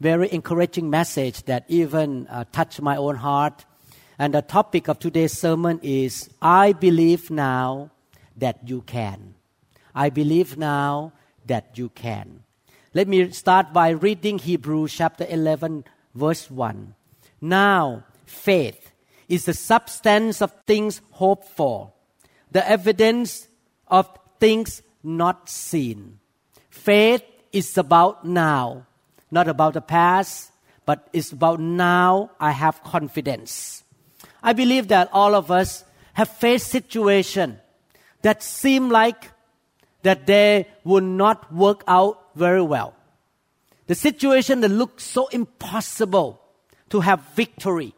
very encouraging message that even uh, touched my own heart. And the topic of today's sermon is I believe now that you can. I believe now that you can. Let me start by reading Hebrews chapter 11, verse 1. Now, faith is the substance of things hoped for, the evidence of things not seen. Faith is about now, not about the past, but it's about now I have confidence. I believe that all of us have faced situations that seem like that they will not work out very well. The situation that looks so impossible to have victory.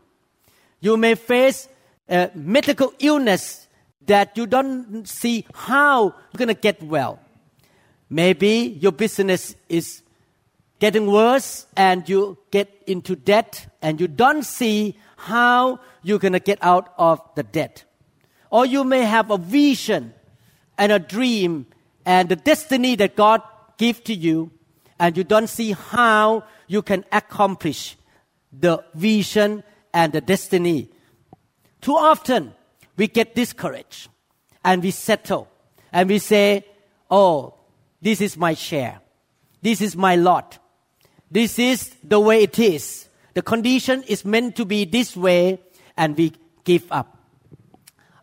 You may face a medical illness that you don't see how you're going to get well. Maybe your business is getting worse and you get into debt and you don't see how you're going to get out of the debt. Or you may have a vision and a dream and the destiny that God gave to you and you don't see how you can accomplish the vision and the destiny. Too often we get discouraged and we settle and we say, Oh, this is my share. This is my lot. This is the way it is. The condition is meant to be this way, and we give up.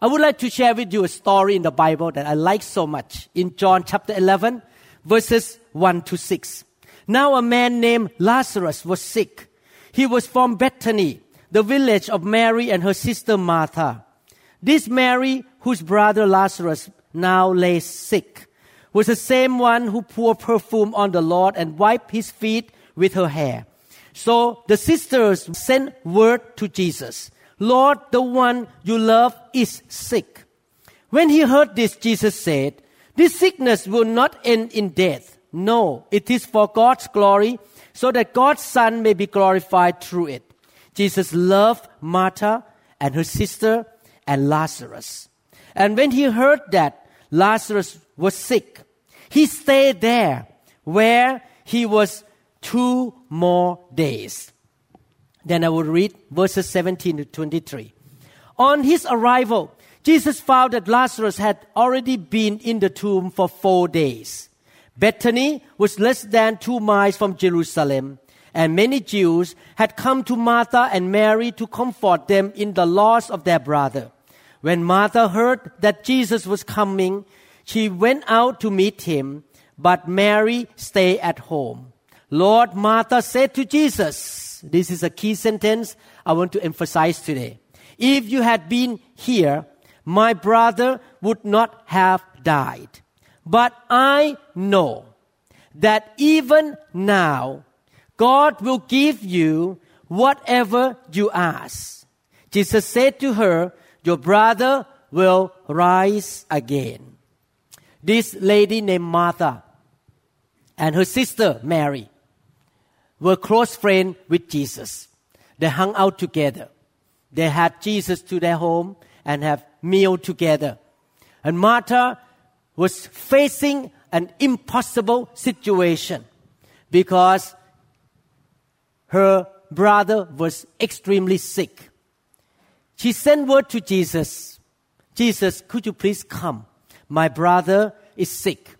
I would like to share with you a story in the Bible that I like so much in John chapter 11, verses 1 to 6. Now a man named Lazarus was sick. He was from Bethany, the village of Mary and her sister Martha. This Mary, whose brother Lazarus now lay sick, was the same one who poured perfume on the Lord and wiped his feet with her hair. So the sisters sent word to Jesus, Lord, the one you love is sick. When he heard this, Jesus said, This sickness will not end in death. No, it is for God's glory, so that God's Son may be glorified through it. Jesus loved Martha and her sister and Lazarus. And when he heard that Lazarus was sick, he stayed there where he was two more days. Then I will read verses 17 to 23. On his arrival, Jesus found that Lazarus had already been in the tomb for four days. Bethany was less than two miles from Jerusalem, and many Jews had come to Martha and Mary to comfort them in the loss of their brother. When Martha heard that Jesus was coming, she went out to meet him, but Mary stayed at home. Lord Martha said to Jesus, this is a key sentence I want to emphasize today. If you had been here, my brother would not have died. But I know that even now, God will give you whatever you ask. Jesus said to her, Your brother will rise again. This lady named Martha and her sister Mary were close friends with Jesus. They hung out together. They had Jesus to their home and have meal together. And Martha was facing an impossible situation because her brother was extremely sick. She sent word to Jesus, Jesus, could you please come? My brother is sick.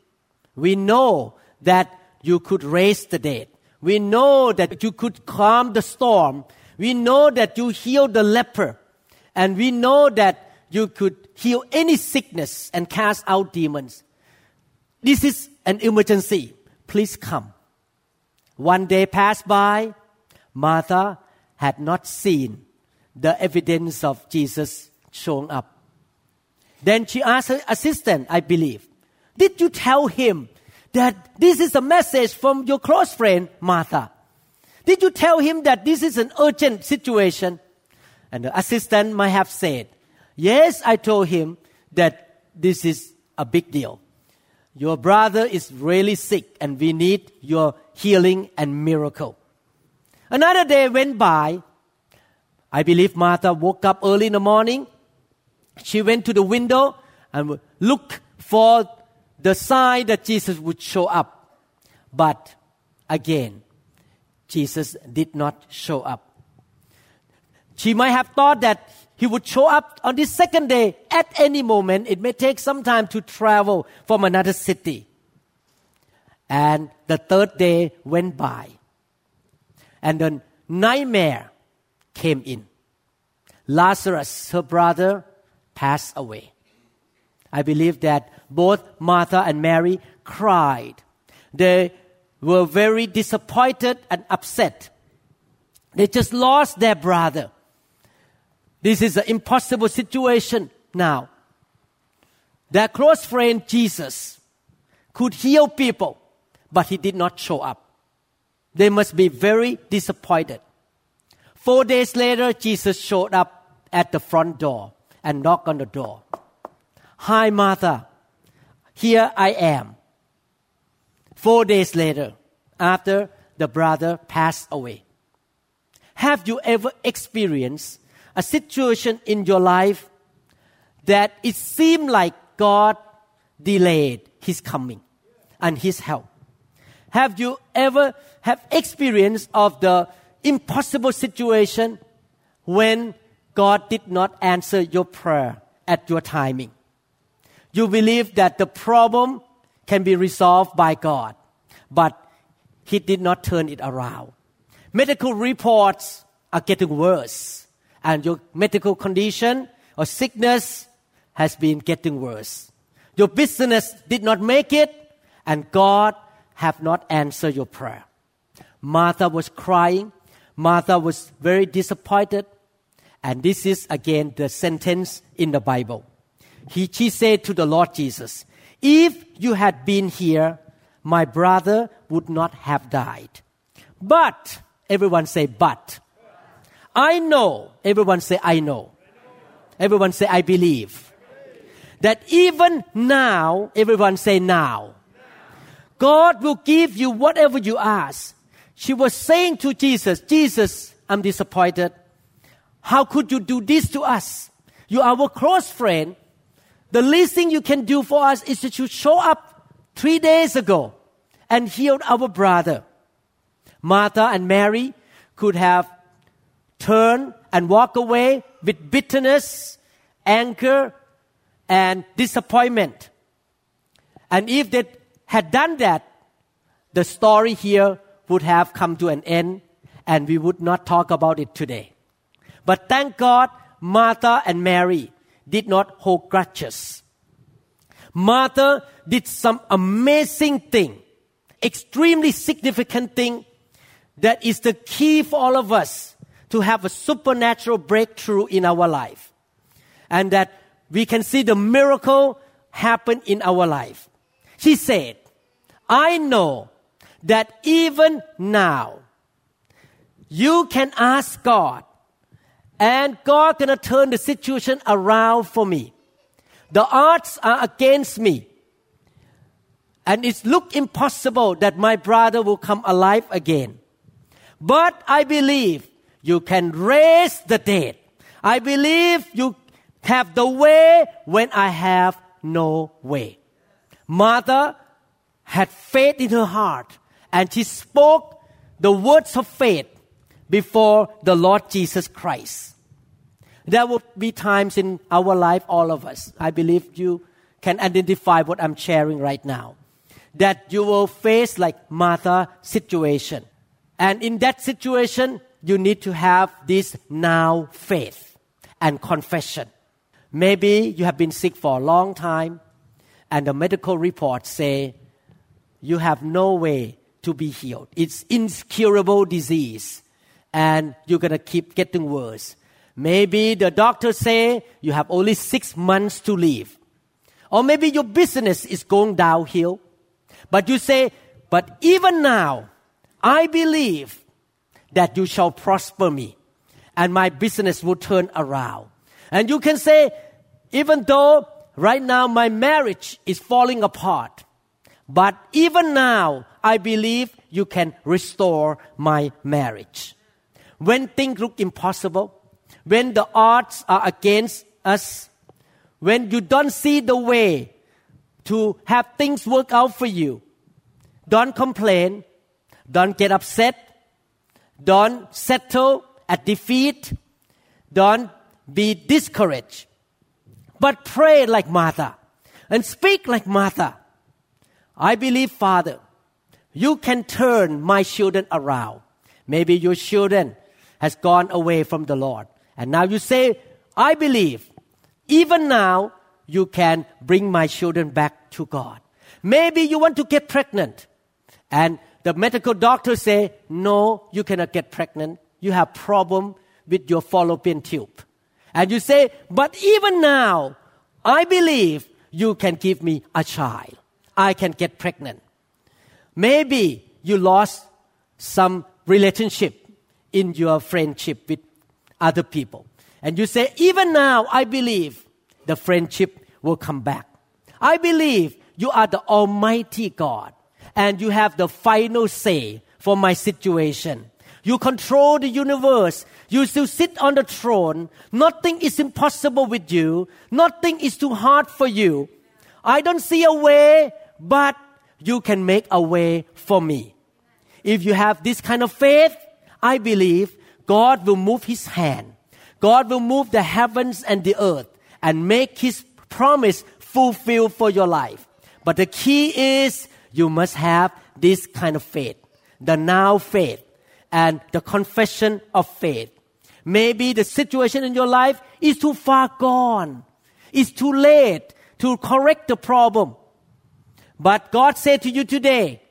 We know that you could raise the dead. We know that you could calm the storm. We know that you heal the leper. And we know that you could heal any sickness and cast out demons. This is an emergency. Please come. One day passed by. Martha had not seen the evidence of Jesus showing up. Then she asked her assistant, I believe, Did you tell him that this is a message from your close friend, Martha? Did you tell him that this is an urgent situation? And the assistant might have said, Yes, I told him that this is a big deal. Your brother is really sick and we need your healing and miracle. Another day went by. I believe Martha woke up early in the morning. She went to the window and looked for the sign that Jesus would show up. But again, Jesus did not show up. She might have thought that he would show up on the second day at any moment. It may take some time to travel from another city. And the third day went by. And the nightmare came in. Lazarus, her brother, passed away. I believe that both Martha and Mary cried. They were very disappointed and upset. They just lost their brother. This is an impossible situation now. Their close friend Jesus could heal people, but he did not show up. They must be very disappointed. Four days later, Jesus showed up at the front door and knocked on the door. Hi, Martha. Here I am. Four days later, after the brother passed away. Have you ever experienced a situation in your life that it seemed like God delayed his coming and his help. Have you ever have experience of the impossible situation when God did not answer your prayer at your timing? You believe that the problem can be resolved by God, but He did not turn it around. Medical reports are getting worse and your medical condition or sickness has been getting worse. Your business did not make it, and God have not answered your prayer. Martha was crying. Martha was very disappointed. And this is again the sentence in the Bible. He, she said to the Lord Jesus, If you had been here, my brother would not have died. But, everyone say, but. I know. Everyone say, I know. Everyone say, I believe. That even now, everyone say, now. God will give you whatever you ask. She was saying to Jesus, Jesus, I'm disappointed. How could you do this to us? You are our close friend. The least thing you can do for us is that you show up three days ago and healed our brother. Martha and Mary could have turned and walk away with bitterness, anger, and disappointment. And if they had done that, the story here would have come to an end and we would not talk about it today. But thank God, Martha and Mary did not hold grudges. Martha did some amazing thing, extremely significant thing that is the key for all of us to have a supernatural breakthrough in our life. And that we can see the miracle happen in our life. She said, I know that even now, you can ask God, and God gonna turn the situation around for me. The odds are against me. And it look impossible that my brother will come alive again. But I believe you can raise the dead. I believe you have the way when I have no way. Martha had faith in her heart and she spoke the words of faith before the Lord Jesus Christ. There will be times in our life, all of us, I believe you can identify what I'm sharing right now, that you will face like Martha situation. And in that situation, you need to have this now faith and confession. Maybe you have been sick for a long time and the medical reports say you have no way to be healed. It's incurable disease and you're going to keep getting worse. Maybe the doctor say you have only 6 months to live. Or maybe your business is going downhill. But you say, but even now, I believe that you shall prosper me and my business will turn around. And you can say, even though right now my marriage is falling apart, but even now I believe you can restore my marriage. When things look impossible, when the odds are against us, when you don't see the way to have things work out for you, don't complain, don't get upset, don't settle at defeat, don't be discouraged, but pray like Martha and speak like Martha. I believe, Father, you can turn my children around. Maybe your children has gone away from the Lord. And now you say, I believe, even now, you can bring my children back to God. Maybe you want to get pregnant. And the medical doctor say, no, you cannot get pregnant. You have problem with your fallopian tube. And you say, but even now, I believe you can give me a child. I can get pregnant. Maybe you lost some relationship in your friendship with other people. And you say, even now, I believe the friendship will come back. I believe you are the Almighty God and you have the final say for my situation. You control the universe. You still sit on the throne. Nothing is impossible with you. Nothing is too hard for you. I don't see a way, but you can make a way for me. If you have this kind of faith, I believe God will move his hand. God will move the heavens and the earth and make his promise fulfilled for your life. But the key is you must have this kind of faith. The now faith and the confession of faith. Maybe the situation in your life is too far gone. It's too late to correct the problem. But God said to you today,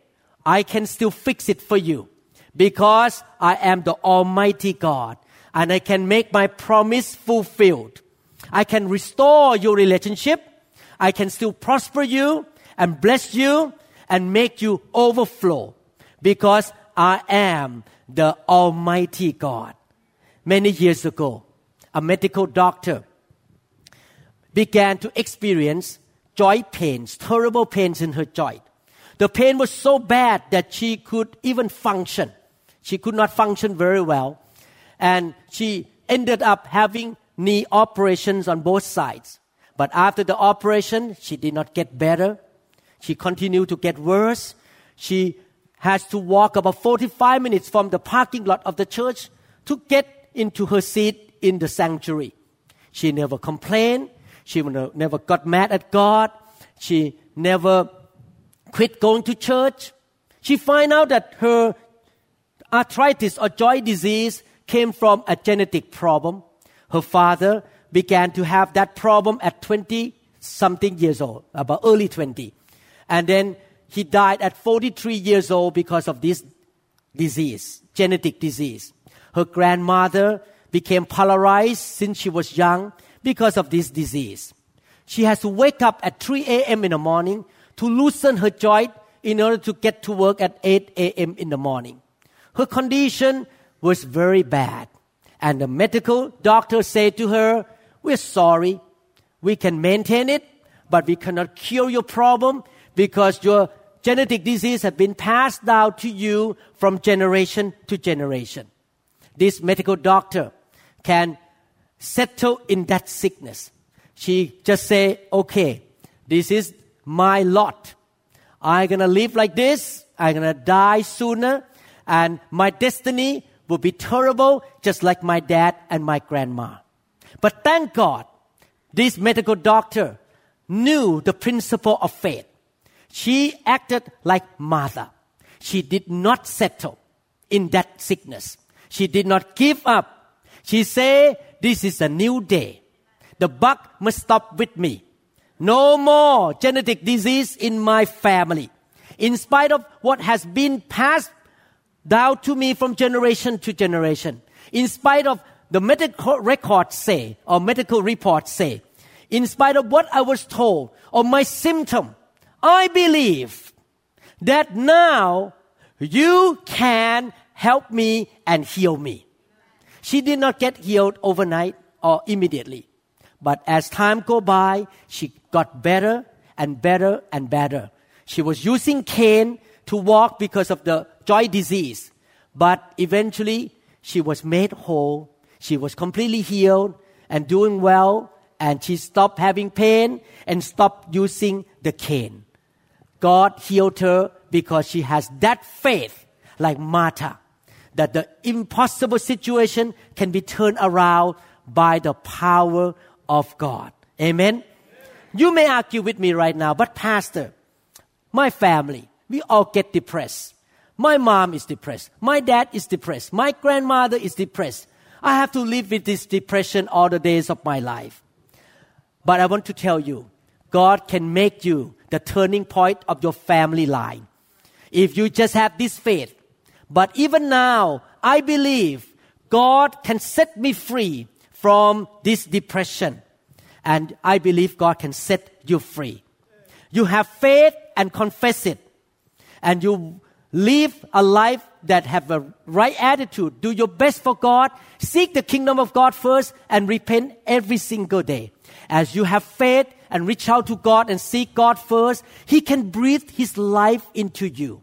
I can still fix it for you because I am the Almighty God and I can make my promise fulfilled. I can restore your relationship. I can still prosper you and bless you and make you overflow because I am the Almighty God. Many years ago, a medical doctor began to experience joint pains, terrible pains in her joint. The pain was so bad that she could even function. She could not function very well. And she ended up having knee operations on both sides. But after the operation, she did not get better. She continued to get worse. She has to walk about 45 minutes from the parking lot of the church to get into her seat in the sanctuary. She never complained. She never got mad at God. She never quit going to church. She find out that her arthritis or joint disease came from a genetic problem. Her father began to have that problem at 20 something years old, about early 20. And then he died at 43 years old because of this disease, genetic disease. Her grandmother became paralyzed since she was young because of this disease. She has to wake up at 3 a.m. in the morning to loosen her joint in order to get to work at 8 a.m. in the morning. Her condition was very bad. And the medical doctor said to her, We're sorry. We can maintain it, but we cannot cure your problem because your genetic disease has been passed down to you from generation to generation. This medical doctor can settle in that sickness. She just say, okay, this is my lot. I'm gonna live like this. I'm gonna die sooner and my destiny will be terrible just like my dad and my grandma. But thank God, this medical doctor knew the principle of faith. She acted like Martha. She did not settle in that sickness. She did not give up. She said, this is a new day. The buck must stop with me. No more genetic disease in my family. In spite of what has been passed down to me from generation to generation. In spite of the medical records say, or medical reports say, in spite of what I was told, or my symptom, I believe that now you can help me and heal me. She did not get healed overnight or immediately. But as time go by, she got better and better and better. She was using cane to walk because of the joint disease. But eventually, she was made whole. She was completely healed and doing well. And she stopped having pain and stopped using the cane. God healed her because she has that faith, like Martha, that the impossible situation can be turned around by the power of God. Amen. You may argue with me right now, but Pastor, my family, we all get depressed. My mom is depressed. My dad is depressed. My grandmother is depressed. I have to live with this depression all the days of my life. But I want to tell you, God can make you the turning point of your family line. If you just have this faith. But even now, I believe God can set me free from this depression. And I believe God can set you free. You have faith and confess it. And you live a life that have a right attitude. Do your best for God. Seek the kingdom of God first and repent every single day. As you have faith and reach out to God and seek God first, He can breathe His life into you.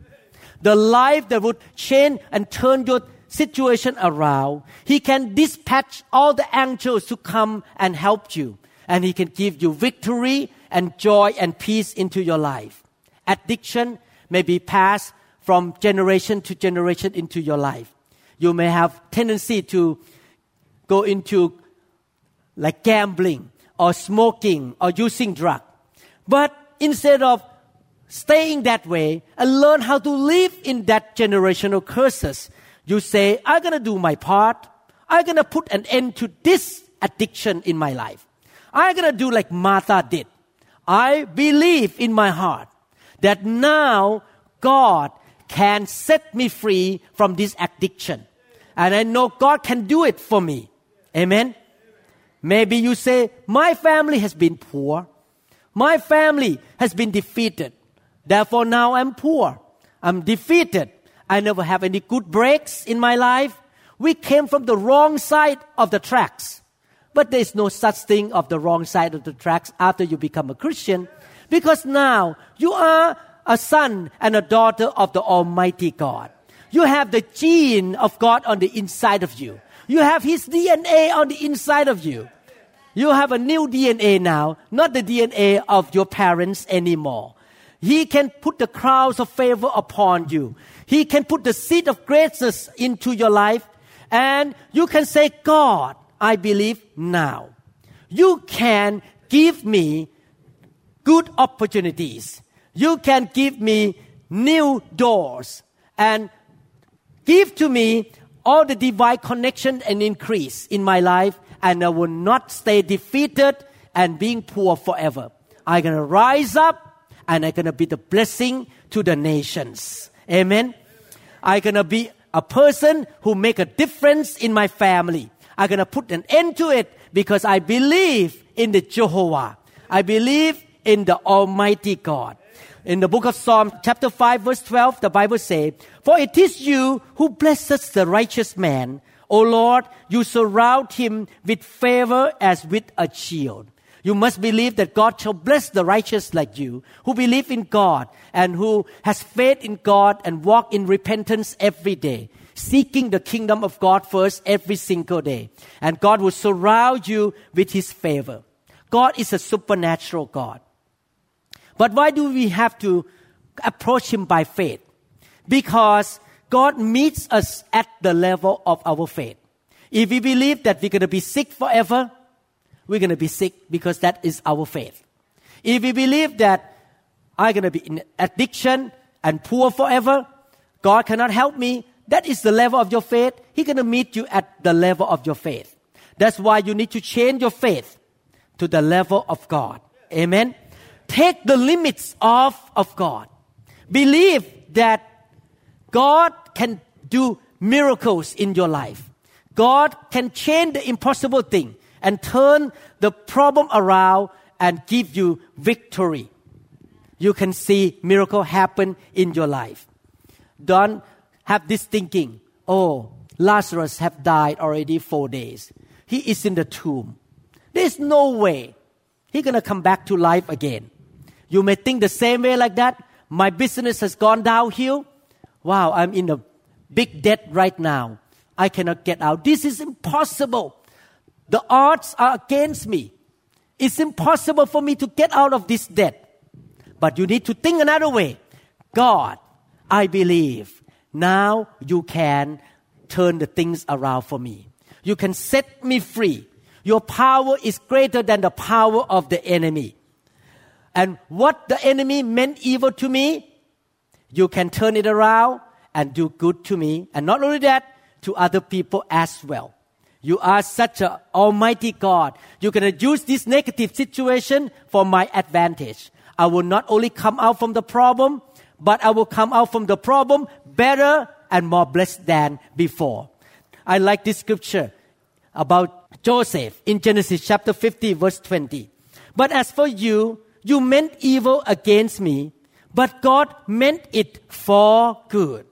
The life that would change and turn your situation around. He can dispatch all the angels to come and help you. And He can give you victory and joy and peace into your life. Addiction may be passed from generation to generation into your life. You may have tendency to go into like gambling or smoking or using drug. But instead of staying that way and learn how to live in that generational curses, you say, I'm gonna do my part. I'm gonna put an end to this addiction in my life. I'm gonna do like Martha did. I believe in my heart that now God can set me free from this addiction. And I know God can do it for me. Amen. Maybe you say, My family has been poor. My family has been defeated. Therefore, now I'm poor. I'm defeated. I never have any good breaks in my life. We came from the wrong side of the tracks. But there is no such thing of the wrong side of the tracks after you become a Christian. Because now you are a son and a daughter of the Almighty God. You have the gene of God on the inside of you. You have His DNA on the inside of you. You have a new DNA now, not the DNA of your parents anymore. He can put the crowns of favor upon you. He can put the seed of greatness into your life. And you can say, God, I believe now. You can give me good opportunities. You can give me new doors and give to me all the divine connection and increase in my life and I will not stay defeated and being poor forever. I'm to rise up and I'm to be the blessing to the nations. Amen. I'm to be a person who make a difference in my family. I'm to put an end to it because I believe in the Jehovah. I believe in the Almighty God. In the book of Psalm, chapter 5, verse 12, the Bible says, For it is you who blesses the righteous man. O Lord, you surround him with favor as with a shield. You must believe that God shall bless the righteous like you, who believe in God and who has faith in God and walk in repentance every day, seeking the kingdom of God first every single day. And God will surround you with his favor. God is a supernatural God. But why do we have to approach Him by faith? Because God meets us at the level of our faith. If we believe that we're going to be sick forever, we're going to be sick because that is our faith. If we believe that I'm going to be in addiction and poor forever, God cannot help me, that is the level of your faith. He's going to meet you at the level of your faith. That's why you need to change your faith to the level of God. Amen take the limits off of God. Believe that God can do miracles in your life. God can change the impossible thing and turn the problem around and give you victory. You can see miracle happen in your life. Don't have this thinking. oh, Lazarus have died already four days. He is in the tomb. There's no way he's going to come back to life again. You may think the same way like that. My business has gone downhill. Wow, I'm in a big debt right now. I cannot get out. This is impossible. The odds are against me. It's impossible for me to get out of this debt. But you need to think another way. God, I believe. Now you can turn the things around for me. You can set me free. Your power is greater than the power of the enemy. And what the enemy meant evil to me, you can turn it around and do good to me. And not only that, to other people as well. You are such an almighty God. Going to use this negative situation for my advantage. I will not only come out from the problem, but I will come out from the problem better and more blessed than before. I like this scripture about Joseph in Genesis chapter 50 verse 20. But as for you, you meant evil against me, but God meant it for good,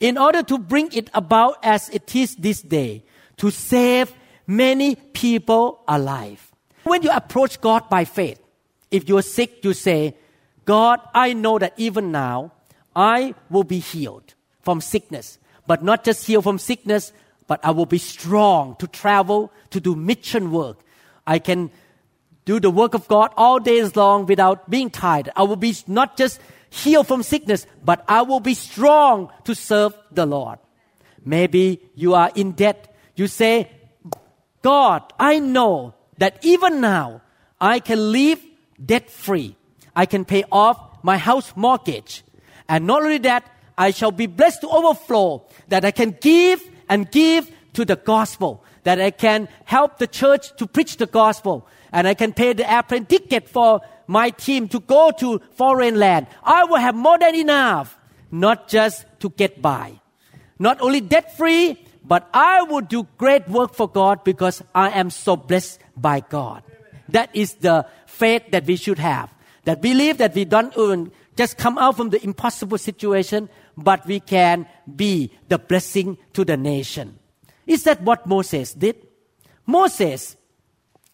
in order to bring it about as it is this day, to save many people alive. When you approach God by faith, if you're sick, you say, God, I know that even now I will be healed from sickness, but not just healed from sickness, but I will be strong to travel, to do mission work. I can do the work of God all days long without being tired. I will be not just healed from sickness, but I will be strong to serve the Lord. Maybe you are in debt. You say, God, I know that even now I can live debt free. I can pay off my house mortgage. And not only that, I shall be blessed to overflow, that I can give and give to the gospel, that I can help the church to preach the gospel, and I can pay the airplane ticket for my team to go to foreign land. I will have more than enough, not just to get by. Not only debt free, but I will do great work for God because I am so blessed by God. That is the faith that we should have. That believe that we don't even just come out from the impossible situation, but we can be the blessing to the nation. Is that what Moses did? Moses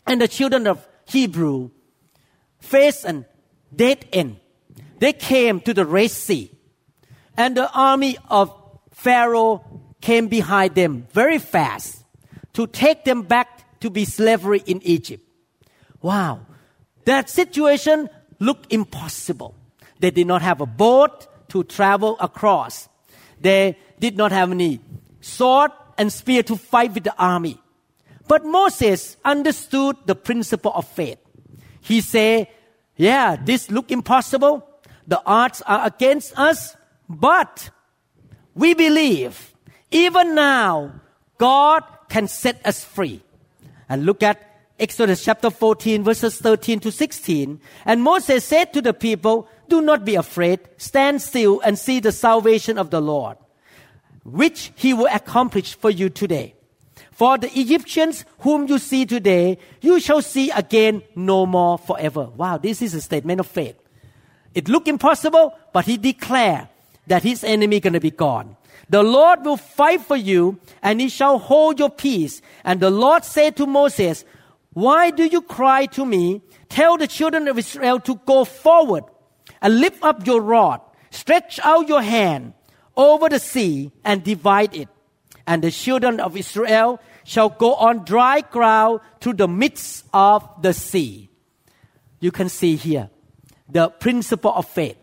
and the children of Hebrew faced a dead end. They came to the Red Sea, and the army of Pharaoh came behind them very fast to take them back to be slavery in Egypt. Wow, that situation looked impossible. They did not have a boat to travel across. They did not have any sword and spear to fight with the army. But Moses understood the principle of faith. He said, yeah, this look impossible. The odds are against us, but we believe even now God can set us free. And look at Exodus chapter 14 verses 13 to 16. And Moses said to the people, do not be afraid. Stand still and see the salvation of the Lord, which he will accomplish for you today. For the Egyptians whom you see today, you shall see again no more forever. Wow, this is a statement of faith. It looked impossible, but he declared that his enemy going to be gone. The Lord will fight for you, and he shall hold your peace. And the Lord said to Moses, Why do you cry to me? Tell the children of Israel to go forward and lift up your rod, stretch out your hand over the sea and divide it. And the children of Israel shall go on dry ground to the midst of the sea. You can see here the principle of faith.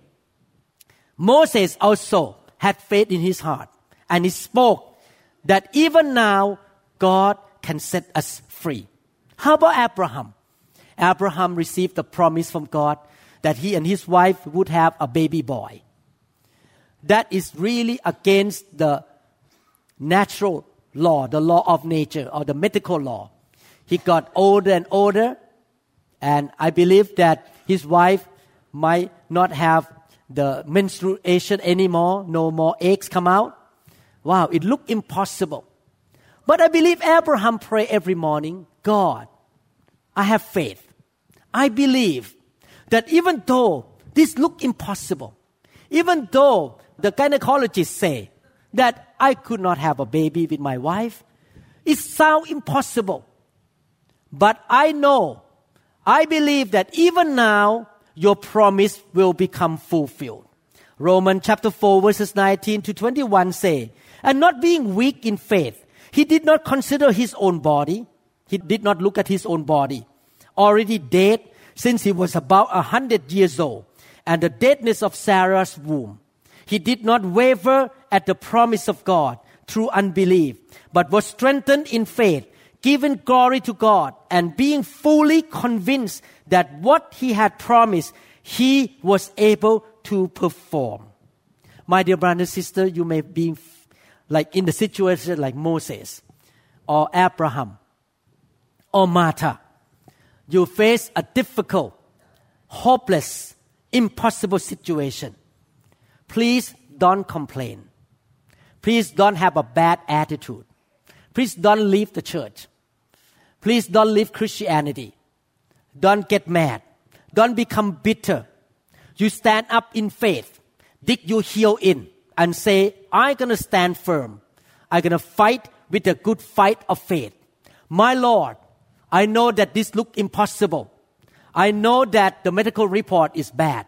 Moses also had faith in his heart and he spoke that even now God can set us free. How about Abraham? Abraham received the promise from God that he and his wife would have a baby boy. That is really against the natural law, the law of nature, or the medical law. He got older and older, and I believe that his wife might not have the menstruation anymore, no more eggs come out. Wow, it looked impossible. But I believe Abraham prayed every morning, God, I have faith. I believe that even though this looked impossible, even though the gynecologists say that I could not have a baby with my wife. It sounds impossible. But I know, I believe that even now, your promise will become fulfilled. Romans chapter 4 verses 19 to 21 say, and not being weak in faith, he did not consider his own body. He did not look at his own body. Already dead since he was about a hundred years old and the deadness of Sarah's womb. He did not waver at the promise of God through unbelief, but was strengthened in faith, giving glory to God, and being fully convinced that what he had promised, he was able to perform. My dear brother and sister, you may be like in the situation like Moses or Abraham or Martha. You face a difficult, hopeless, impossible situation. Please don't complain. Please don't have a bad attitude. Please don't leave the church. Please don't leave Christianity. Don't get mad. Don't become bitter. You stand up in faith. Dig your heel in and say, I'm going to stand firm. I'm going to fight with a good fight of faith. My Lord, I know that this looks impossible. I know that the medical report is bad.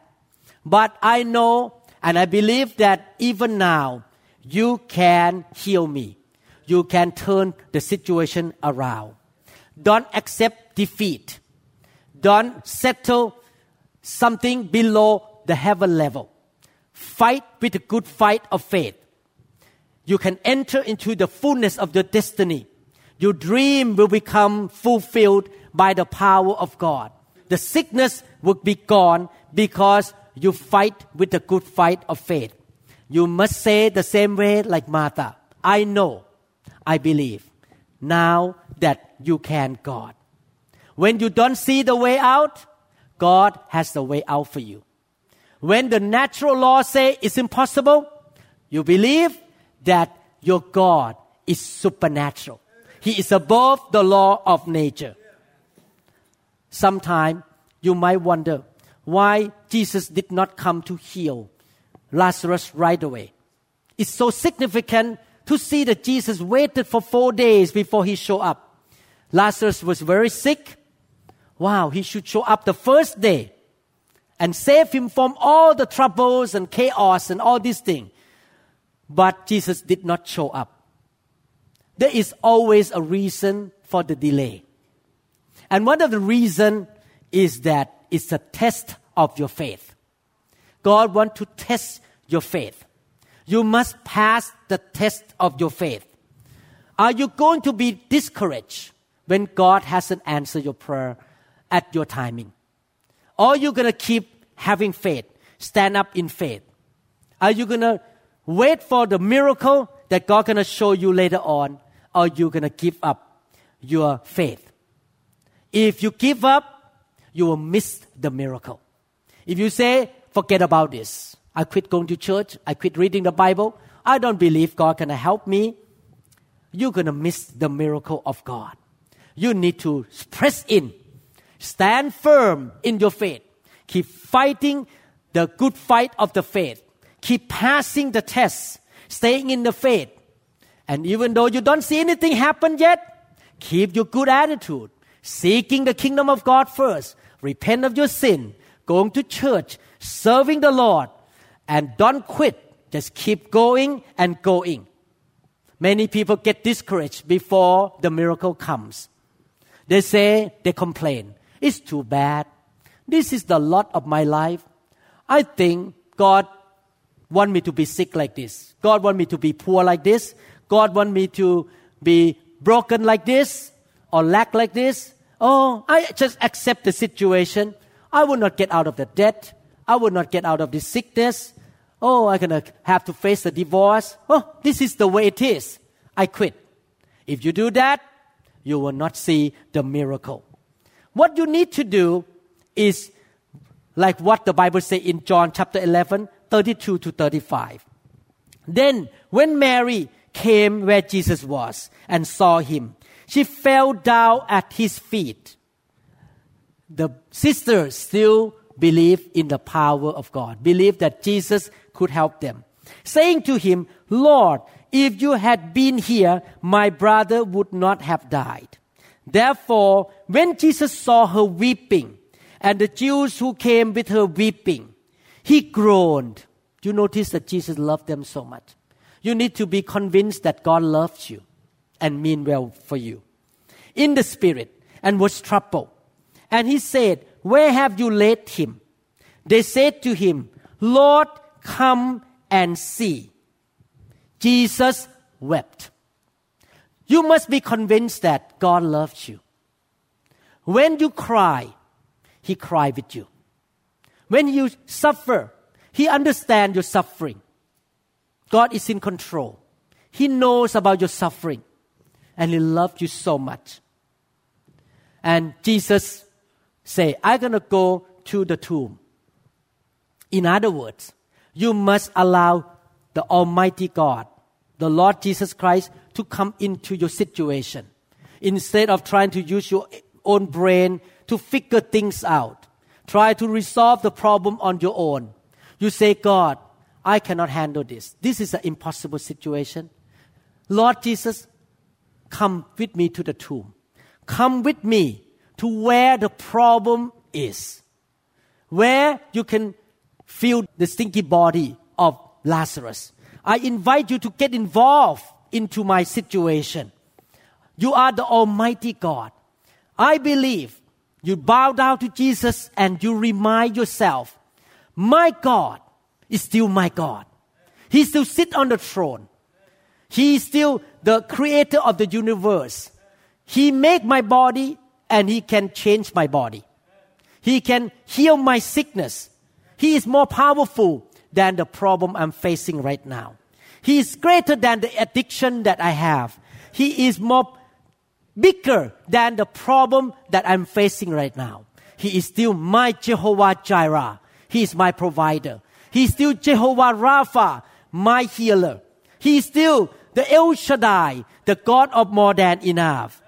But I know and I believe that even now, you can heal me. You can turn the situation around. Don't accept defeat. Don't settle something below the heaven level. Fight with a good fight of faith. You can enter into the fullness of your destiny. Your dream will become fulfilled by the power of God. The sickness will be gone because you fight with the good fight of faith. You must say the same way like Martha. I know, I believe, now that you can, God. When you don't see the way out, God has the way out for you. When the natural law say it's impossible, you believe that your God is supernatural. He is above the law of nature. Sometime you might wonder, why Jesus did not come to heal Lazarus right away. It's so significant to see that Jesus waited for four days before he showed up. Lazarus was very sick. Wow, he should show up the first day and save him from all the troubles and chaos and all these things. But Jesus did not show up. There is always a reason for the delay. And one of the reasons is that it's a test of your faith. God wants to test your faith. You must pass the test of your faith. Are you going to be discouraged when God hasn't answered your prayer at your timing? Or are you going to keep having faith, stand up in faith? Are you going to wait for the miracle that God going to show you later on? Or are you going to give up your faith? If you give up, you will miss the miracle. If you say, forget about this, I quit going to church, I quit reading the Bible, I don't believe God can help me, you're going to miss the miracle of God. You need to press in, stand firm in your faith, keep fighting the good fight of the faith, keep passing the tests, staying in the faith. And even though you don't see anything happen yet, keep your good attitude. Seeking the kingdom of God first, repent of your sin, going to church, serving the Lord, and don't quit. Just keep going and going. Many people get discouraged before the miracle comes. They say, they complain, it's too bad. This is the lot of my life. I think God want me to be sick like this. God want me to be poor like this. God want me to be broken like this or lack like this, oh, I just accept the situation. I will not get out of the debt. I will not get out of this sickness. Oh, I'm going to have to face the divorce. Oh, this is the way it is. I quit. If you do that, you will not see the miracle. What you need to do is like what the Bible says in John chapter 11, 32 to 35. Then, when Mary came where Jesus was and saw him, she fell down at his feet. The sisters still believe in the power of God, believe that Jesus could help them. saying to him, Lord, if you had been here, my brother would not have died. Therefore, when Jesus saw her weeping, and the Jews who came with her weeping, he groaned. You notice that Jesus loved them so much. You need to be convinced that God loves you and mean well for you. In the spirit, and was troubled. And he said, Where have you laid him? They said to him, Lord, come and see. Jesus wept. You must be convinced that God loves you. When you cry, He cries with you. When you suffer, He understands your suffering. God is in control. He knows about your suffering and He loved you so much. And Jesus say, I'm going to go to the tomb. In other words, you must allow the Almighty God, the Lord Jesus Christ, to come into your situation. Instead of trying to use your own brain to figure things out, try to resolve the problem on your own. You say, God, I cannot handle this. This is an impossible situation. Lord Jesus, come with me to the tomb. Come with me to where the problem is. Where you can feel the stinky body of Lazarus. I invite you to get involved into my situation. You are the Almighty God. I believe you bow down to Jesus and you remind yourself, my God is still my God. He still sit on the throne. He is still the creator of the universe. He made my body and he can change my body. He can heal my sickness. He is more powerful than the problem I'm facing right now. He is greater than the addiction that I have. He is more bigger than the problem that I'm facing right now. He is still my Jehovah Jireh. He is my provider. He is still Jehovah Rapha, my healer. He is still the El Shaddai, the God of more than enough.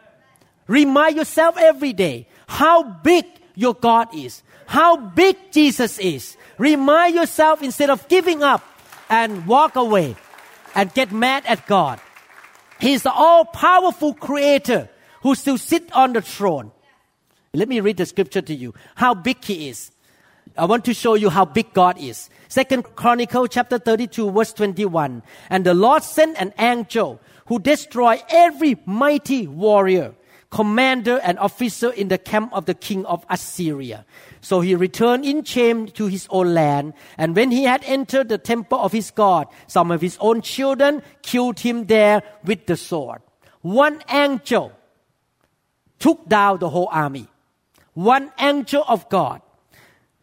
Remind yourself every day how big your God is, how big Jesus is. Remind yourself instead of giving up and walk away and get mad at God. He's the all powerful creator who still sit on the throne. Let me read the scripture to you. How big he is. I want to show you how big God is. Second Chronicle chapter 32 verse 21. And the Lord sent an angel who destroyed every mighty warrior commander and officer in the camp of the king of Assyria. So he returned in shame to his own land. And when he had entered the temple of his God, some of his own children killed him there with the sword. One angel took down the whole army. One angel of God.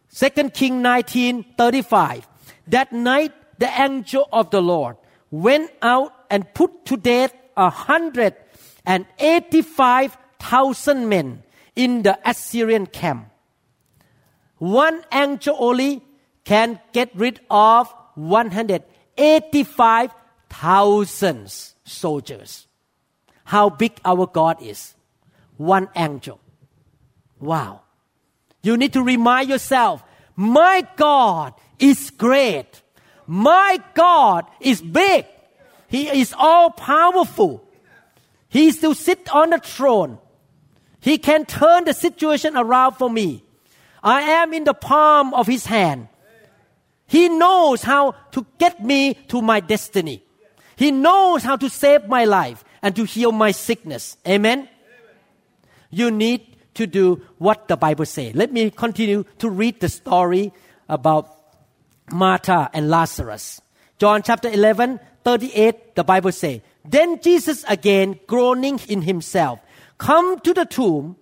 Second King 1935. That night, the angel of the Lord went out and put to death a hundred and 85,000 men in the Assyrian camp. One angel only can get rid of 185,000 soldiers. How big our God is. One angel. Wow. You need to remind yourself, my God is great. My God is big. He is all powerful. He still sit on the throne. He can turn the situation around for me. I am in the palm of his hand. He knows how to get me to my destiny. He knows how to save my life and to heal my sickness. Amen. You need to do what the Bible says. Let me continue to read the story about Martha and Lazarus. John chapter 11, 38, the Bible says, then Jesus again, groaning in himself, come to the tomb.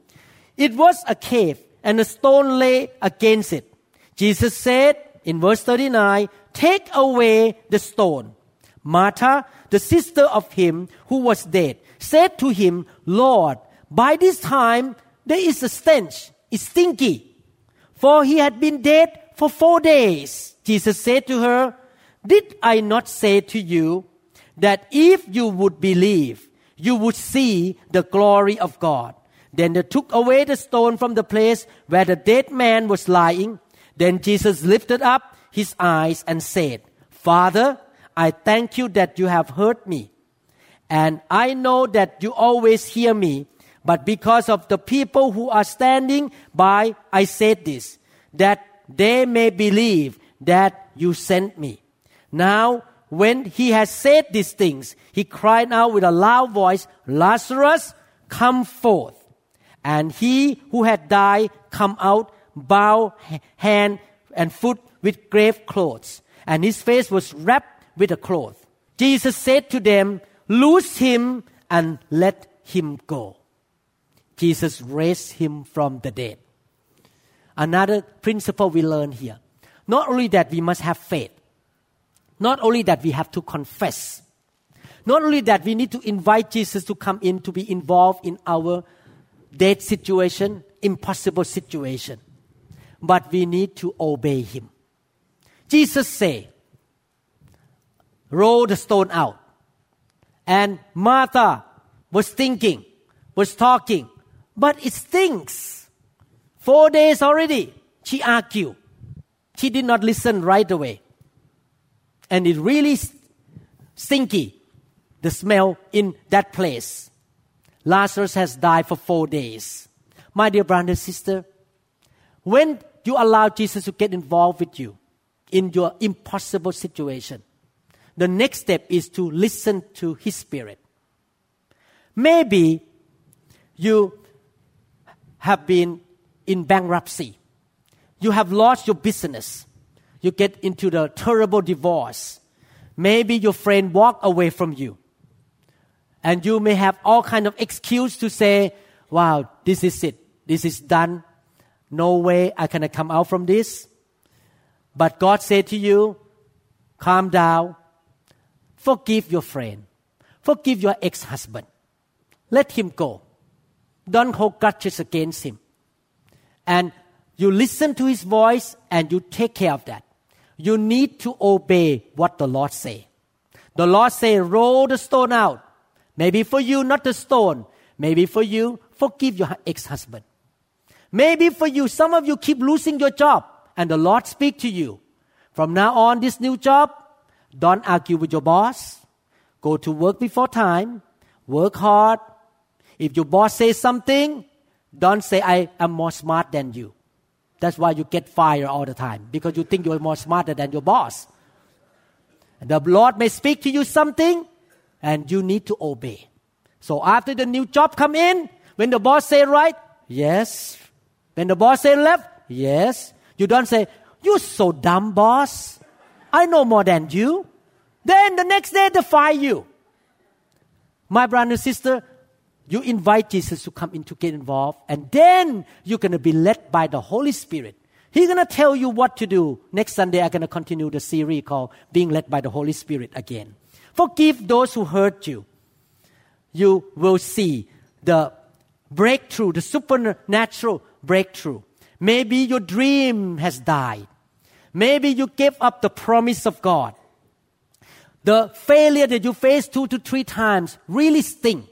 It was a cave, and a stone lay against it. Jesus said in verse 39, Take away the stone. Martha, the sister of him who was dead, said to him, Lord, by this time there is a stench, it's stinky. For he had been dead for four days. Jesus said to her, Did I not say to you that if you would believe, you would see the glory of God. Then they took away the stone from the place where the dead man was lying. Then Jesus lifted up his eyes and said, Father, I thank you that you have heard me. And I know that you always hear me. But because of the people who are standing by, I said this, that they may believe that you sent me. Now, when he has said these things, he cried out with a loud voice, Lazarus, come forth. And he who had died come out, bow, hand and foot with grave clothes. And his face was wrapped with a cloth. Jesus said to them, Loose him and let him go. Jesus raised him from the dead. Another principle we learn here. Not only that we must have faith, not only that we have to confess, not only that we need to invite Jesus to come in to be involved in our dead situation, impossible situation, but we need to obey him. Jesus said, roll the stone out. And Martha was thinking, was talking, but it stinks. Four days already. She argued. She did not listen right away. And it really stinky, the smell in that place. Lazarus has died for four days. My dear brother and sister, when you allow Jesus to get involved with you in your impossible situation, the next step is to listen to His Spirit. Maybe you have been in bankruptcy. You have lost your business. You get into the terrible divorce. Maybe your friend walk away from you. And you may have all kind of excuse to say, wow, this is it. This is done. No way I can come out from this. But God said to you, calm down. Forgive your friend. Forgive your ex-husband. Let him go. Don't hold grudges against him. And you listen to his voice and you take care of that. You need to obey what the Lord say. The Lord say, roll the stone out. Maybe for you, not the stone. Maybe for you, forgive your ex-husband. Maybe for you, some of you keep losing your job and the Lord speak to you. From now on, this new job, don't argue with your boss. Go to work before time. Work hard. If your boss says something, don't say, I am more smart than you. That's why you get fired all the time because you think you're more smarter than your boss. The Lord may speak to you something and you need to obey. So after the new job come in, when the boss say right, yes. When the boss say left, yes. You don't say, you so dumb boss. I know more than you. Then the next day they fire you. My brother and sister, you invite Jesus to come in to get involved, and then you're going to be led by the Holy Spirit. He's going to tell you what to do. Next Sunday, I'm going to continue the series called Being Led by the Holy Spirit again. Forgive those who hurt you. You will see the breakthrough, the supernatural breakthrough. Maybe your dream has died. Maybe you gave up the promise of God. The failure that you faced two to three times really sting.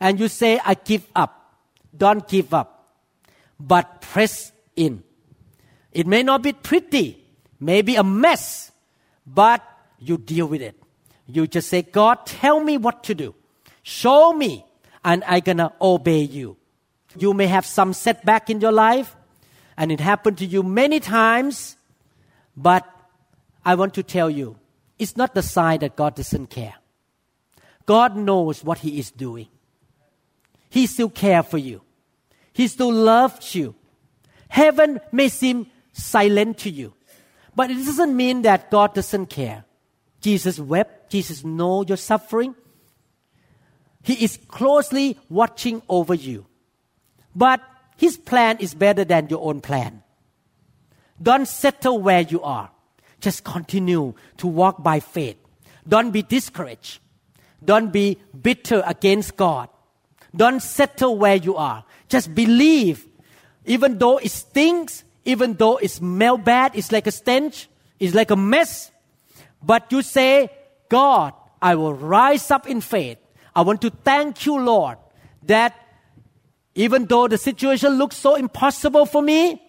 And you say, I give up. Don't give up. But press in. It may not be pretty, maybe a mess, but you deal with it. You just say, God, tell me what to do. Show me, and I'm gonna obey you. You may have some setback in your life, and it happened to you many times, but I want to tell you, it's not the sign that God doesn't care. God knows what He is doing. He still cares for you. He still loves you. Heaven may seem silent to you, but it doesn't mean that God doesn't care. Jesus wept. Jesus knows your suffering. He is closely watching over you. But his plan is better than your own plan. Don't settle where you are. Just continue to walk by faith. Don't be discouraged. Don't be bitter against God. Don't settle where you are. Just believe. Even though it stinks, even though it smells bad, it's like a stench, it's like a mess. But you say, God, I will rise up in faith. I want to thank you, Lord, that even though the situation looks so impossible for me,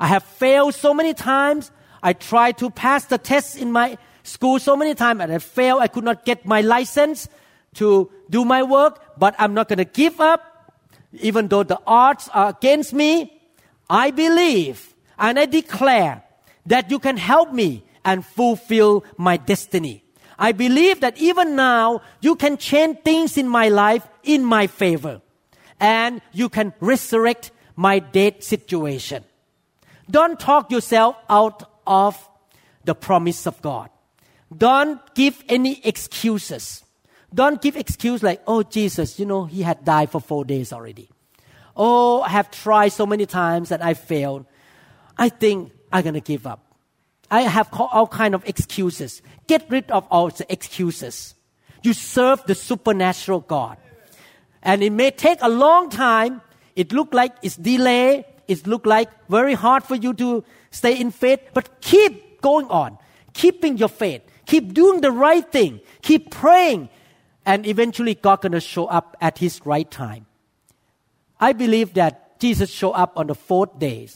I have failed so many times. I tried to pass the test in my school so many times and I failed. I could not get my license to do my work, but I'm not going to give up. Even though the odds are against me, I believe and I declare that you can help me and fulfill my destiny. I believe that even now you can change things in my life in my favor and you can resurrect my dead situation. Don't talk yourself out of the promise of God. Don't give any excuses. Don't give excuse like, oh, Jesus, you know, he had died for four days already. Oh, I have tried so many times and I failed. I think I'm going to give up. I have all kind of excuses. Get rid of all the excuses. You serve the supernatural God. And it may take a long time. It look like it's delay. It look like very hard for you to stay in faith. But keep going on. Keeping your faith. Keep doing the right thing. Keep praying. And eventually God gonna show up at His right time. I believe that Jesus showed up on the fourth day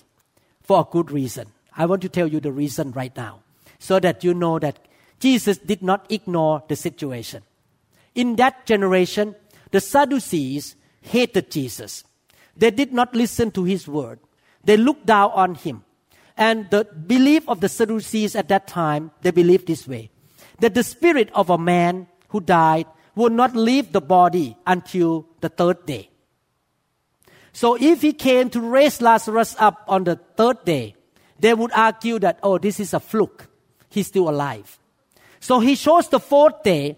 for a good reason. I want to tell you the reason right now so that you know that Jesus did not ignore the situation. In that generation, the Sadducees hated Jesus. They did not listen to his word. They looked down on him. And the belief of the Sadducees at that time, they believed this way that the spirit of a man who died would not leave the body until the third day. So if he came to raise Lazarus up on the third day, they would argue that, oh, this is a fluke. He's still alive. So he chose the fourth day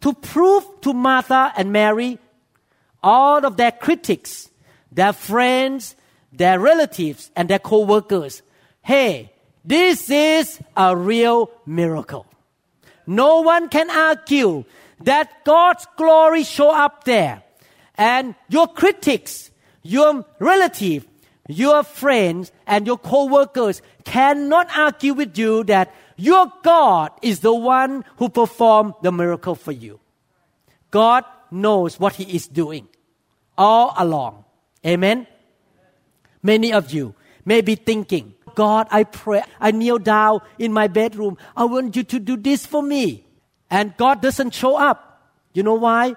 to prove to Martha and Mary, all of their critics, their friends, their relatives, and their co workers, hey, this is a real miracle. No one can argue that God's glory show up there. And your critics, your relative, your friends and your co-workers cannot argue with you that your God is the one who performed the miracle for you. God knows what he is doing all along. Amen. Many of you may be thinking, God, I pray, I kneel down in my bedroom. I want you to do this for me. And God doesn't show up. You know why?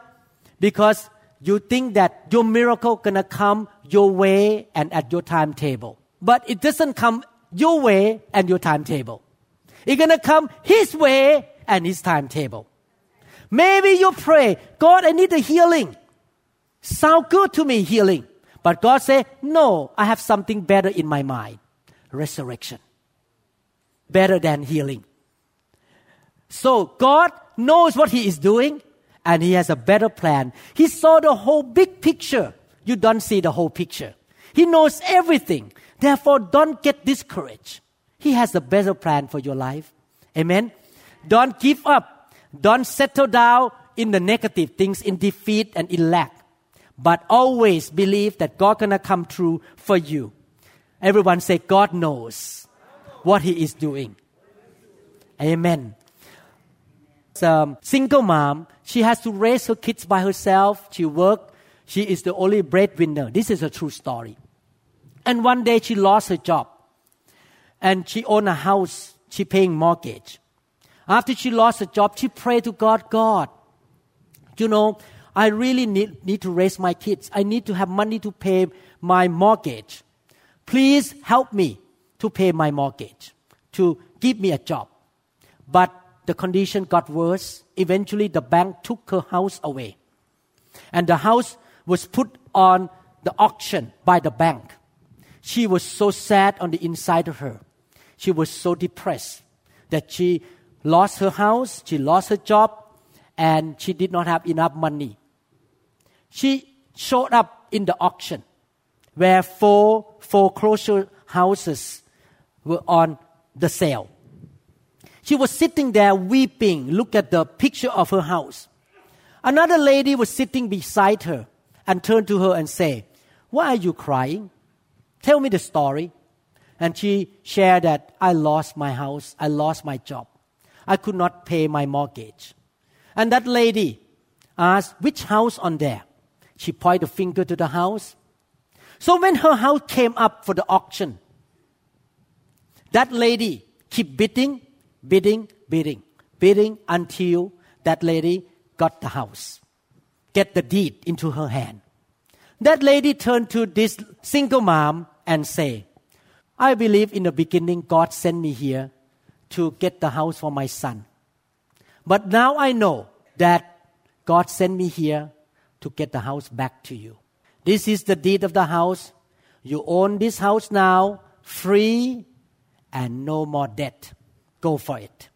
Because you think that your miracle gonna come your way and at your timetable. But it doesn't come your way and your timetable. It's gonna come His way and His timetable. Maybe you pray, God, I need a healing. Sound good to me, healing. But God say, no, I have something better in my mind. Resurrection. Better than healing. So God knows what He is doing and he has a better plan. He saw the whole big picture. You don't see the whole picture. He knows everything. Therefore, don't get discouraged. He has a better plan for your life. Amen. Don't give up. Don't settle down in the negative things, in defeat and in lack. But always believe that God gonna come through for you. Everyone say, God knows what He is doing. Amen. A single mom she has to raise her kids by herself. She work. She is the only breadwinner. This is a true story. And one day she lost her job. And she owned a house. She paying mortgage. After she lost her job, she prayed to God, God, you know, I really need, need to raise my kids. I need to have money to pay my mortgage. Please help me to pay my mortgage, to give me a job. But the condition got worse. Eventually, the bank took her house away. And the house was put on the auction by the bank. She was so sad on the inside of her. She was so depressed that she lost her house, she lost her job, and she did not have enough money. She showed up in the auction where four foreclosure houses were on the sale. She was sitting there weeping. Look at the picture of her house. Another lady was sitting beside her and turned to her and said, Why are you crying? Tell me the story. And she shared that I lost my house, I lost my job. I could not pay my mortgage. And that lady asked, Which house on there? She pointed a finger to the house. So when her house came up for the auction, that lady kept bidding bidding, bidding. bidding until that lady got the house, get the deed into her hand. That lady turned to this single mom and say, I believe in the beginning God sent me here to get the house for my son. But now I know that God sent me here to get the house back to you. This is the deed of the house. You own this house now, free and no more debt. Go for it.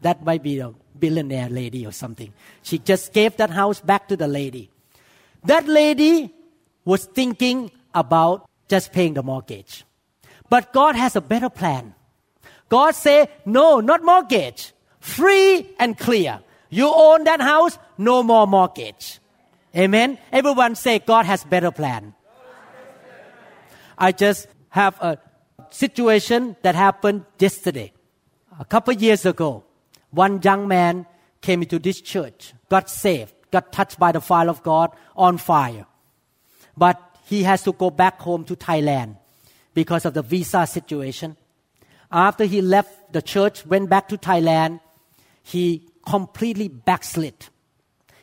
That might be a billionaire lady or something. She just gave that house back to the lady. That lady was thinking about just paying the mortgage. But God has a better plan. God say, no, not mortgage. Free and clear. You own that house, no more mortgage. Amen. Everyone say God has better plan. I just have a situation that happened yesterday. A couple years ago, one young man came into this church, got saved, got touched by the fire of God on fire. But he has to go back home to Thailand because of the visa situation. After he left the church, went back to Thailand, he completely backslid.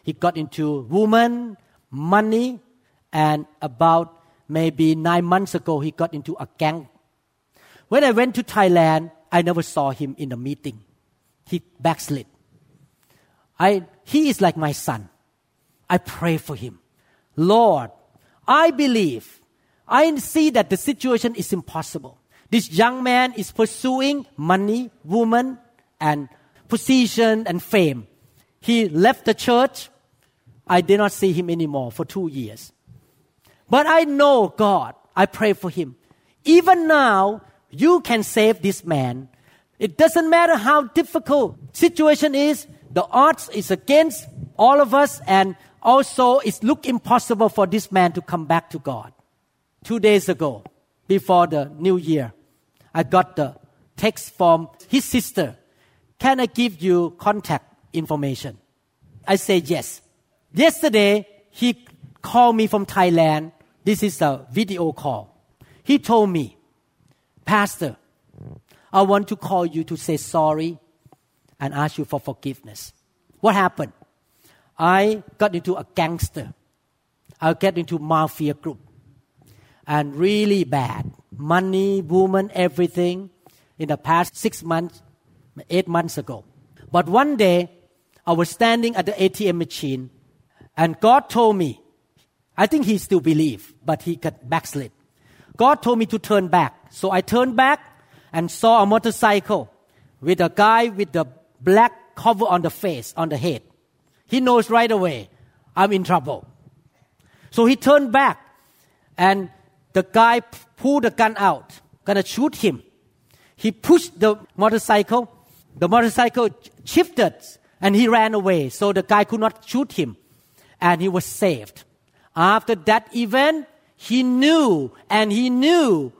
He got into woman, money, and about maybe nine months ago, he got into a gang. When I went to Thailand, I never saw him in a meeting. He backslid. I, he is like my son. I pray for him. Lord, I believe. I see that the situation is impossible. This young man is pursuing money, woman, and position and fame. He left the church. I did not see him anymore for two years. But I know God. I pray for him. Even now, you can save this man. It doesn't matter how difficult situation is. The odds is against all of us and also it looked impossible for this man to come back to God. Two days ago, before the new year, I got the text from his sister. Can I give you contact information? I say yes. Yesterday, he called me from Thailand. This is a video call. He told me, Pastor, I want to call you to say sorry and ask you for forgiveness. What happened? I got into a gangster. I got into mafia group. And really bad. Money, woman, everything in the past six months, eight months ago. But one day, I was standing at the ATM machine and God told me, I think he still believed, but he got backslid. God told me to turn back. So I turned back and saw a motorcycle with a guy with the black cover on the face, on the head. He knows right away, I'm in trouble. So he turned back and the guy pulled the gun out, gonna shoot him. He pushed the motorcycle. The motorcycle shifted and he ran away. So the guy could not shoot him and he was saved. After that event, he knew and he knew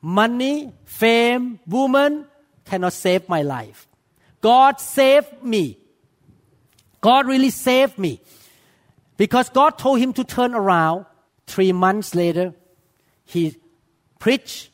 money, fame, woman cannot save my life. God saved me God really saved me because God told him to turn around. Three months later, he preached,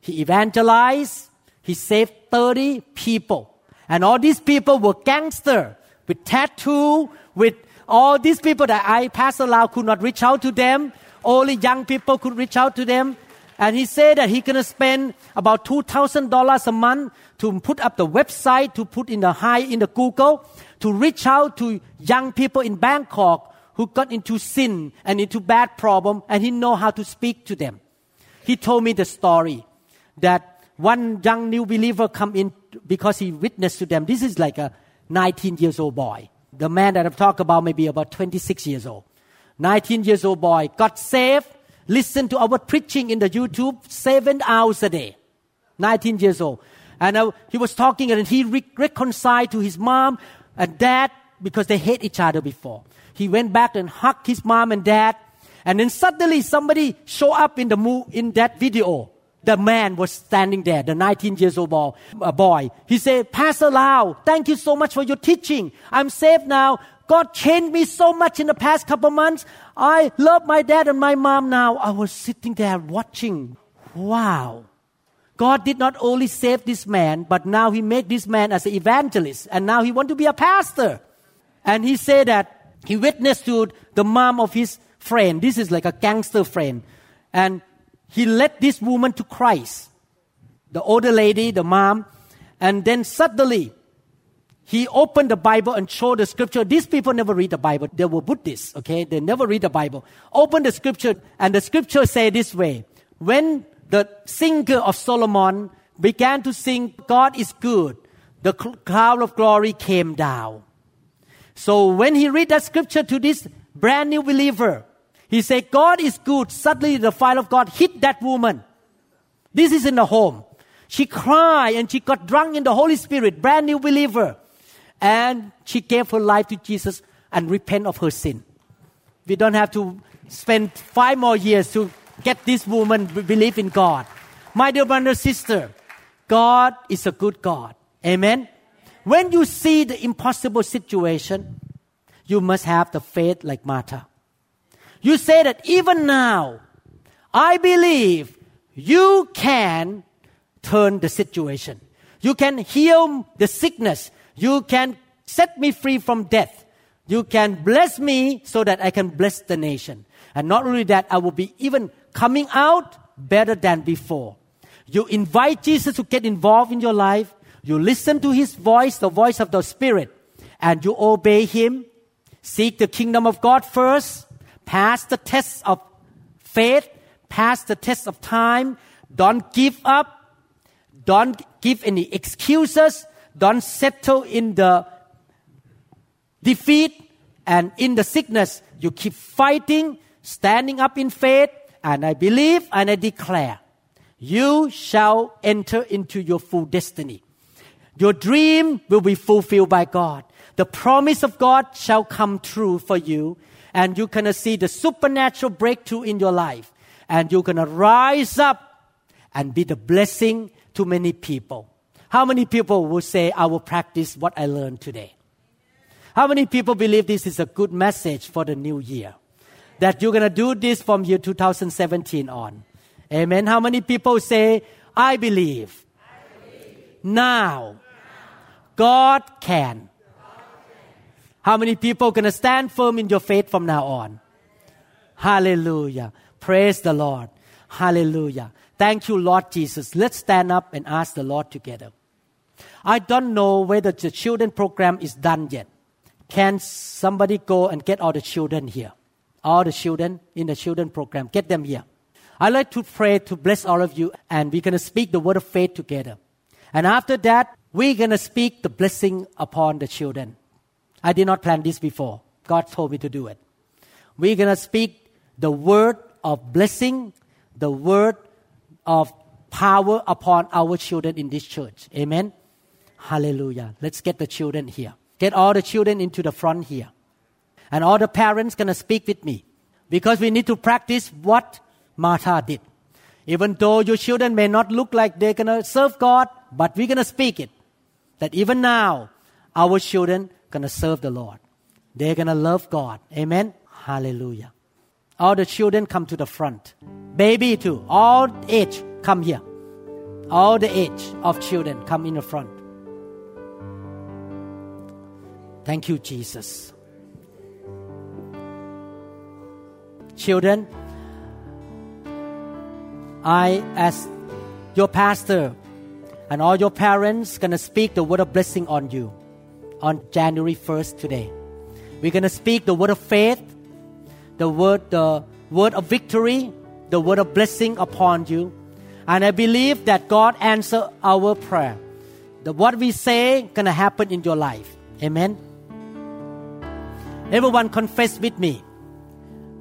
he evangelized, he saved 30 people. And all these people were gangster with tattoo, with all these people that I, Pastor Lau, could not reach out to them. Only young people could reach out to them. And he said that he gonna spend about two thousand dollars a month to put up the website, to put in the high in the Google, to reach out to young people in Bangkok who got into sin and into bad problem and he know how to speak to them. He told me the story that one young new believer come in because he witnessed to them. This is like a 19 years old boy. The man that I've talked about may be about 26 years old. 19 years old boy got saved, listened to our preaching in the YouTube seven hours a day. 19 years old. And uh, he was talking and he re- reconciled to his mom and dad because they hate each other before. He went back and hugged his mom and dad. And then suddenly somebody show up in the mo- in that video. The man was standing there, the 19 years old. Uh, boy. He said, Pastor Lau, thank you so much for your teaching. I'm saved now. God changed me so much in the past couple months. I love my dad and my mom now. I was sitting there watching. Wow. God did not only save this man, but now he made this man as an evangelist, and now he want to be a pastor. And he said that he witnessed to the mom of his friend. This is like a gangster friend. And he led this woman to Christ. The older lady, the mom. And then suddenly, he opened the Bible and showed the scripture. These people never read the Bible. They were Buddhists, okay? They never read the Bible. Open the scripture, and the scripture say this way. When the singer of Solomon began to sing, God is good, the cloud of glory came down. So when he read that scripture to this brand new believer, he said, God is good. Suddenly the fire of God hit that woman. This is in the home. She cried and she got drunk in the Holy Spirit, brand new believer. And she gave her life to Jesus and repent of her sin. We don't have to spend five more years to get this woman believe in God. My dear brother sister, God is a good God. Amen. When you see the impossible situation, you must have the faith like Martha. You say that even now, I believe you can turn the situation. You can heal the sickness. You can set me free from death. You can bless me so that I can bless the nation. And not only that, I will be even coming out better than before. You invite Jesus to get involved in your life. You listen to his voice, the voice of the Spirit, and you obey him. Seek the kingdom of God first. Pass the test of faith. Pass the test of time. Don't give up. Don't give any excuses. Don't settle in the defeat and in the sickness. You keep fighting, standing up in faith, and I believe and I declare, you shall enter into your full destiny. Your dream will be fulfilled by God. The promise of God shall come true for you, and you're gonna see the supernatural breakthrough in your life, and you're gonna rise up and be the blessing to many people. How many people will say, I will practice what I learned today? How many people believe this is a good message for the new year? that you're going to do this from year 2017 on. Amen. How many people say, I believe? I believe. Now, God can. How many people going to stand firm in your faith from now on? Hallelujah. Praise the Lord. Hallelujah. Thank you, Lord Jesus. Let's stand up and ask the Lord together. I don't know whether the children program is done yet. Can somebody go and get all the children here? all the children in the children program. Get them here. I'd like to pray to bless all of you, and we're going to speak the word of faith together. And after that, we're going to speak the blessing upon the children. I did not plan this before. God told me to do it. We're going to speak the word of blessing, the word of power upon our children in this church. Amen. Hallelujah. Let's get the children here. Get all the children into the front here. And all the parents gonna speak with me because we need to practice what Martha did. Even though your children may not look like they're gonna serve God, but we're gonna speak it. That even now, our children gonna serve the Lord. They're gonna love God. Amen. Hallelujah. All the children come to the front. Baby too. All age come here. All the age of children come in the front. Thank you, Jesus. children, I, as your pastor, and all your parents, gonna speak the word of blessing on you on January 1st today. We're gonna speak the word of faith, the word, the word of victory, the word of blessing upon you. And I believe that God answer our prayer. That what we say gonna happen in your life. Amen. Everyone confess with me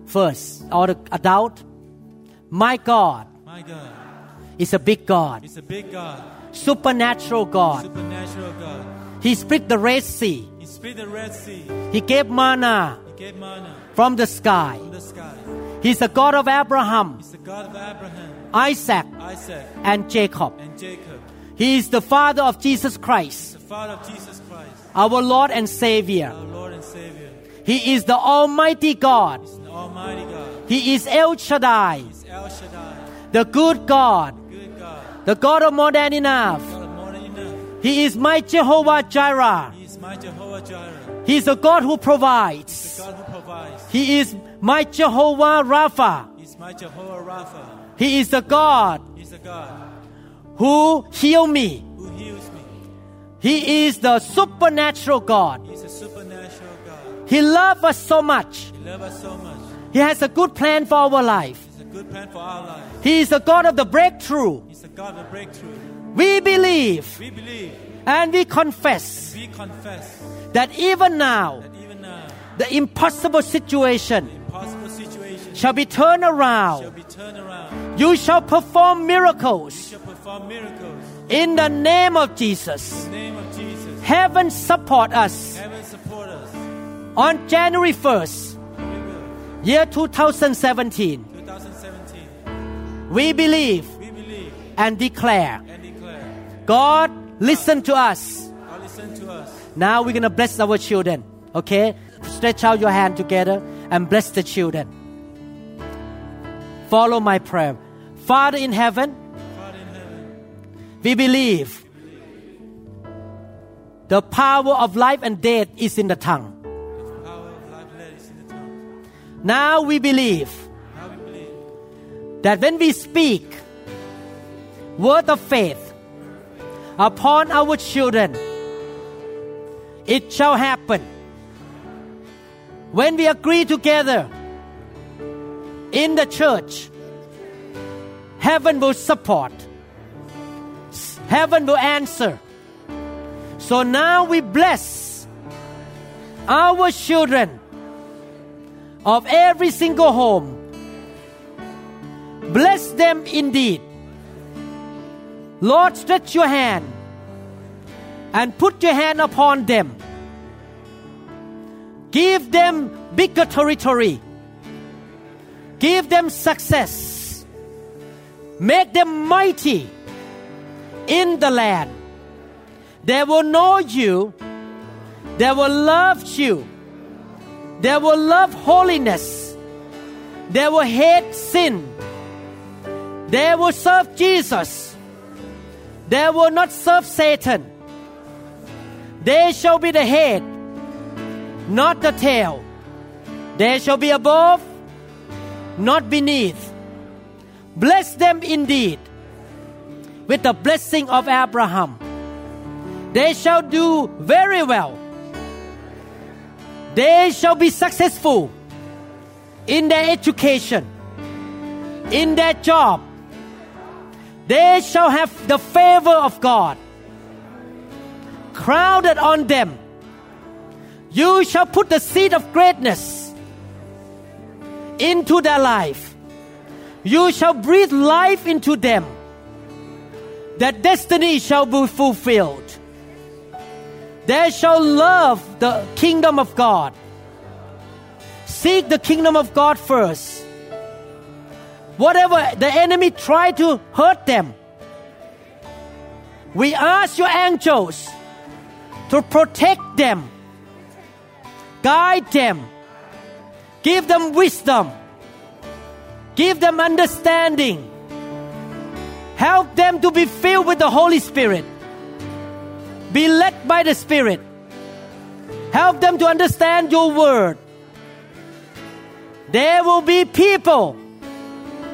first, or the adult, my God, my God is a big God, is a big God, supernatural God. supernatural God. He split the Red Sea. He split the Red Sea. He gave manna He gave manna from the sky. from the sky. He's the God of Abraham, He's the God of Abraham, Isaac, Isaac, and Jacob. and Jacob. He is the Father of Jesus Christ, The of Jesus Christ, our Lord and Savior. Lord and Savior. He is the Almighty God. The Almighty God. He is El Shaddai, El Shaddai, the good God, good God, the God of more than enough. God of more than enough. He is my Jehovah Jireh. He is my Jehovah Jireh. He is the God who The provides. God who provides. He is my Jehovah Rapha. He is my Jehovah Rapha. He is the God He's the God who heal me. who heals me. He is the supernatural God. He's a supernatural God. He loves us so much. He loves us so much. He has a good plan for our life. He's a good plan for our lives. He is the God of the breakthrough. He's the God of breakthrough. We believe We believe, and we confess we confess that even now that even now, the impossible situation impossible situations shall be turned shall around. be turned around. You shall perform miracles shall perform miracles. in the name of Jesus. In the name of Jesus. Heaven support us Heaven support us. on January 1st, year 2017. 2017. We believe We believe and declare and declare. God listen to us. God listen to us. Now we're going to bless our children. Okay? Stretch out your hand together and bless the children. Follow my prayer. Father in heaven, Father in heaven, we believe the power of life and death is in the tongue. in the tongue. Now we believe Now we believe that when we speak word of faith upon our children, it shall happen. When we agree together in the church, heaven will support, heaven will answer. So now we bless our children of every single home Bless them indeed. Lord, stretch your hand and put your hand upon them. Give them bigger territory. Give them success. Make them mighty in the land. They will know you. They will love you. They will love holiness. They will hate sin. They will serve Jesus. They will not serve Satan. They shall be the head, not the tail. They shall be above, not beneath. Bless them indeed with the blessing of Abraham. They shall do very well. They shall be successful in their education, in their job, they shall have the favor of God crowded on them. You shall put the seed of greatness into their life. You shall breathe life into them. Their destiny shall be fulfilled. They shall love the kingdom of God. Seek the kingdom of God first whatever the enemy tried to hurt them. We ask your angels to protect them, guide them, give them wisdom, give them understanding, help them to be filled with the Holy Spirit, be led by the Spirit, help them to understand your word. There will be people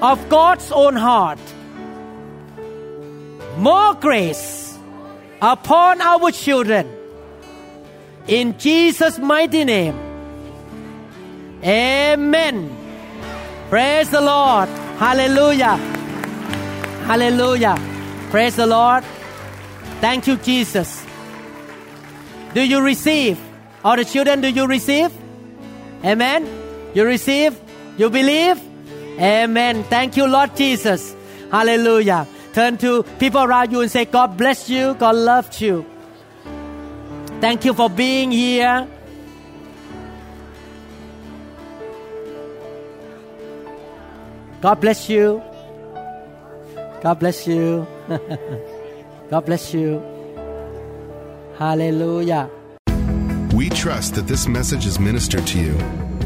of God's own heart. More grace upon our children. In Jesus' mighty name. Amen. Praise the Lord. Hallelujah. Hallelujah. Praise the Lord. Thank you, Jesus. Do you receive? All the children, do you receive? Amen. You receive? You believe? Amen. Thank you, Lord Jesus. Hallelujah. Turn to people around you and say, God bless you. God loves you. Thank you for being here. God bless you. God bless you. God bless you. Hallelujah. We trust that this message is ministered to you.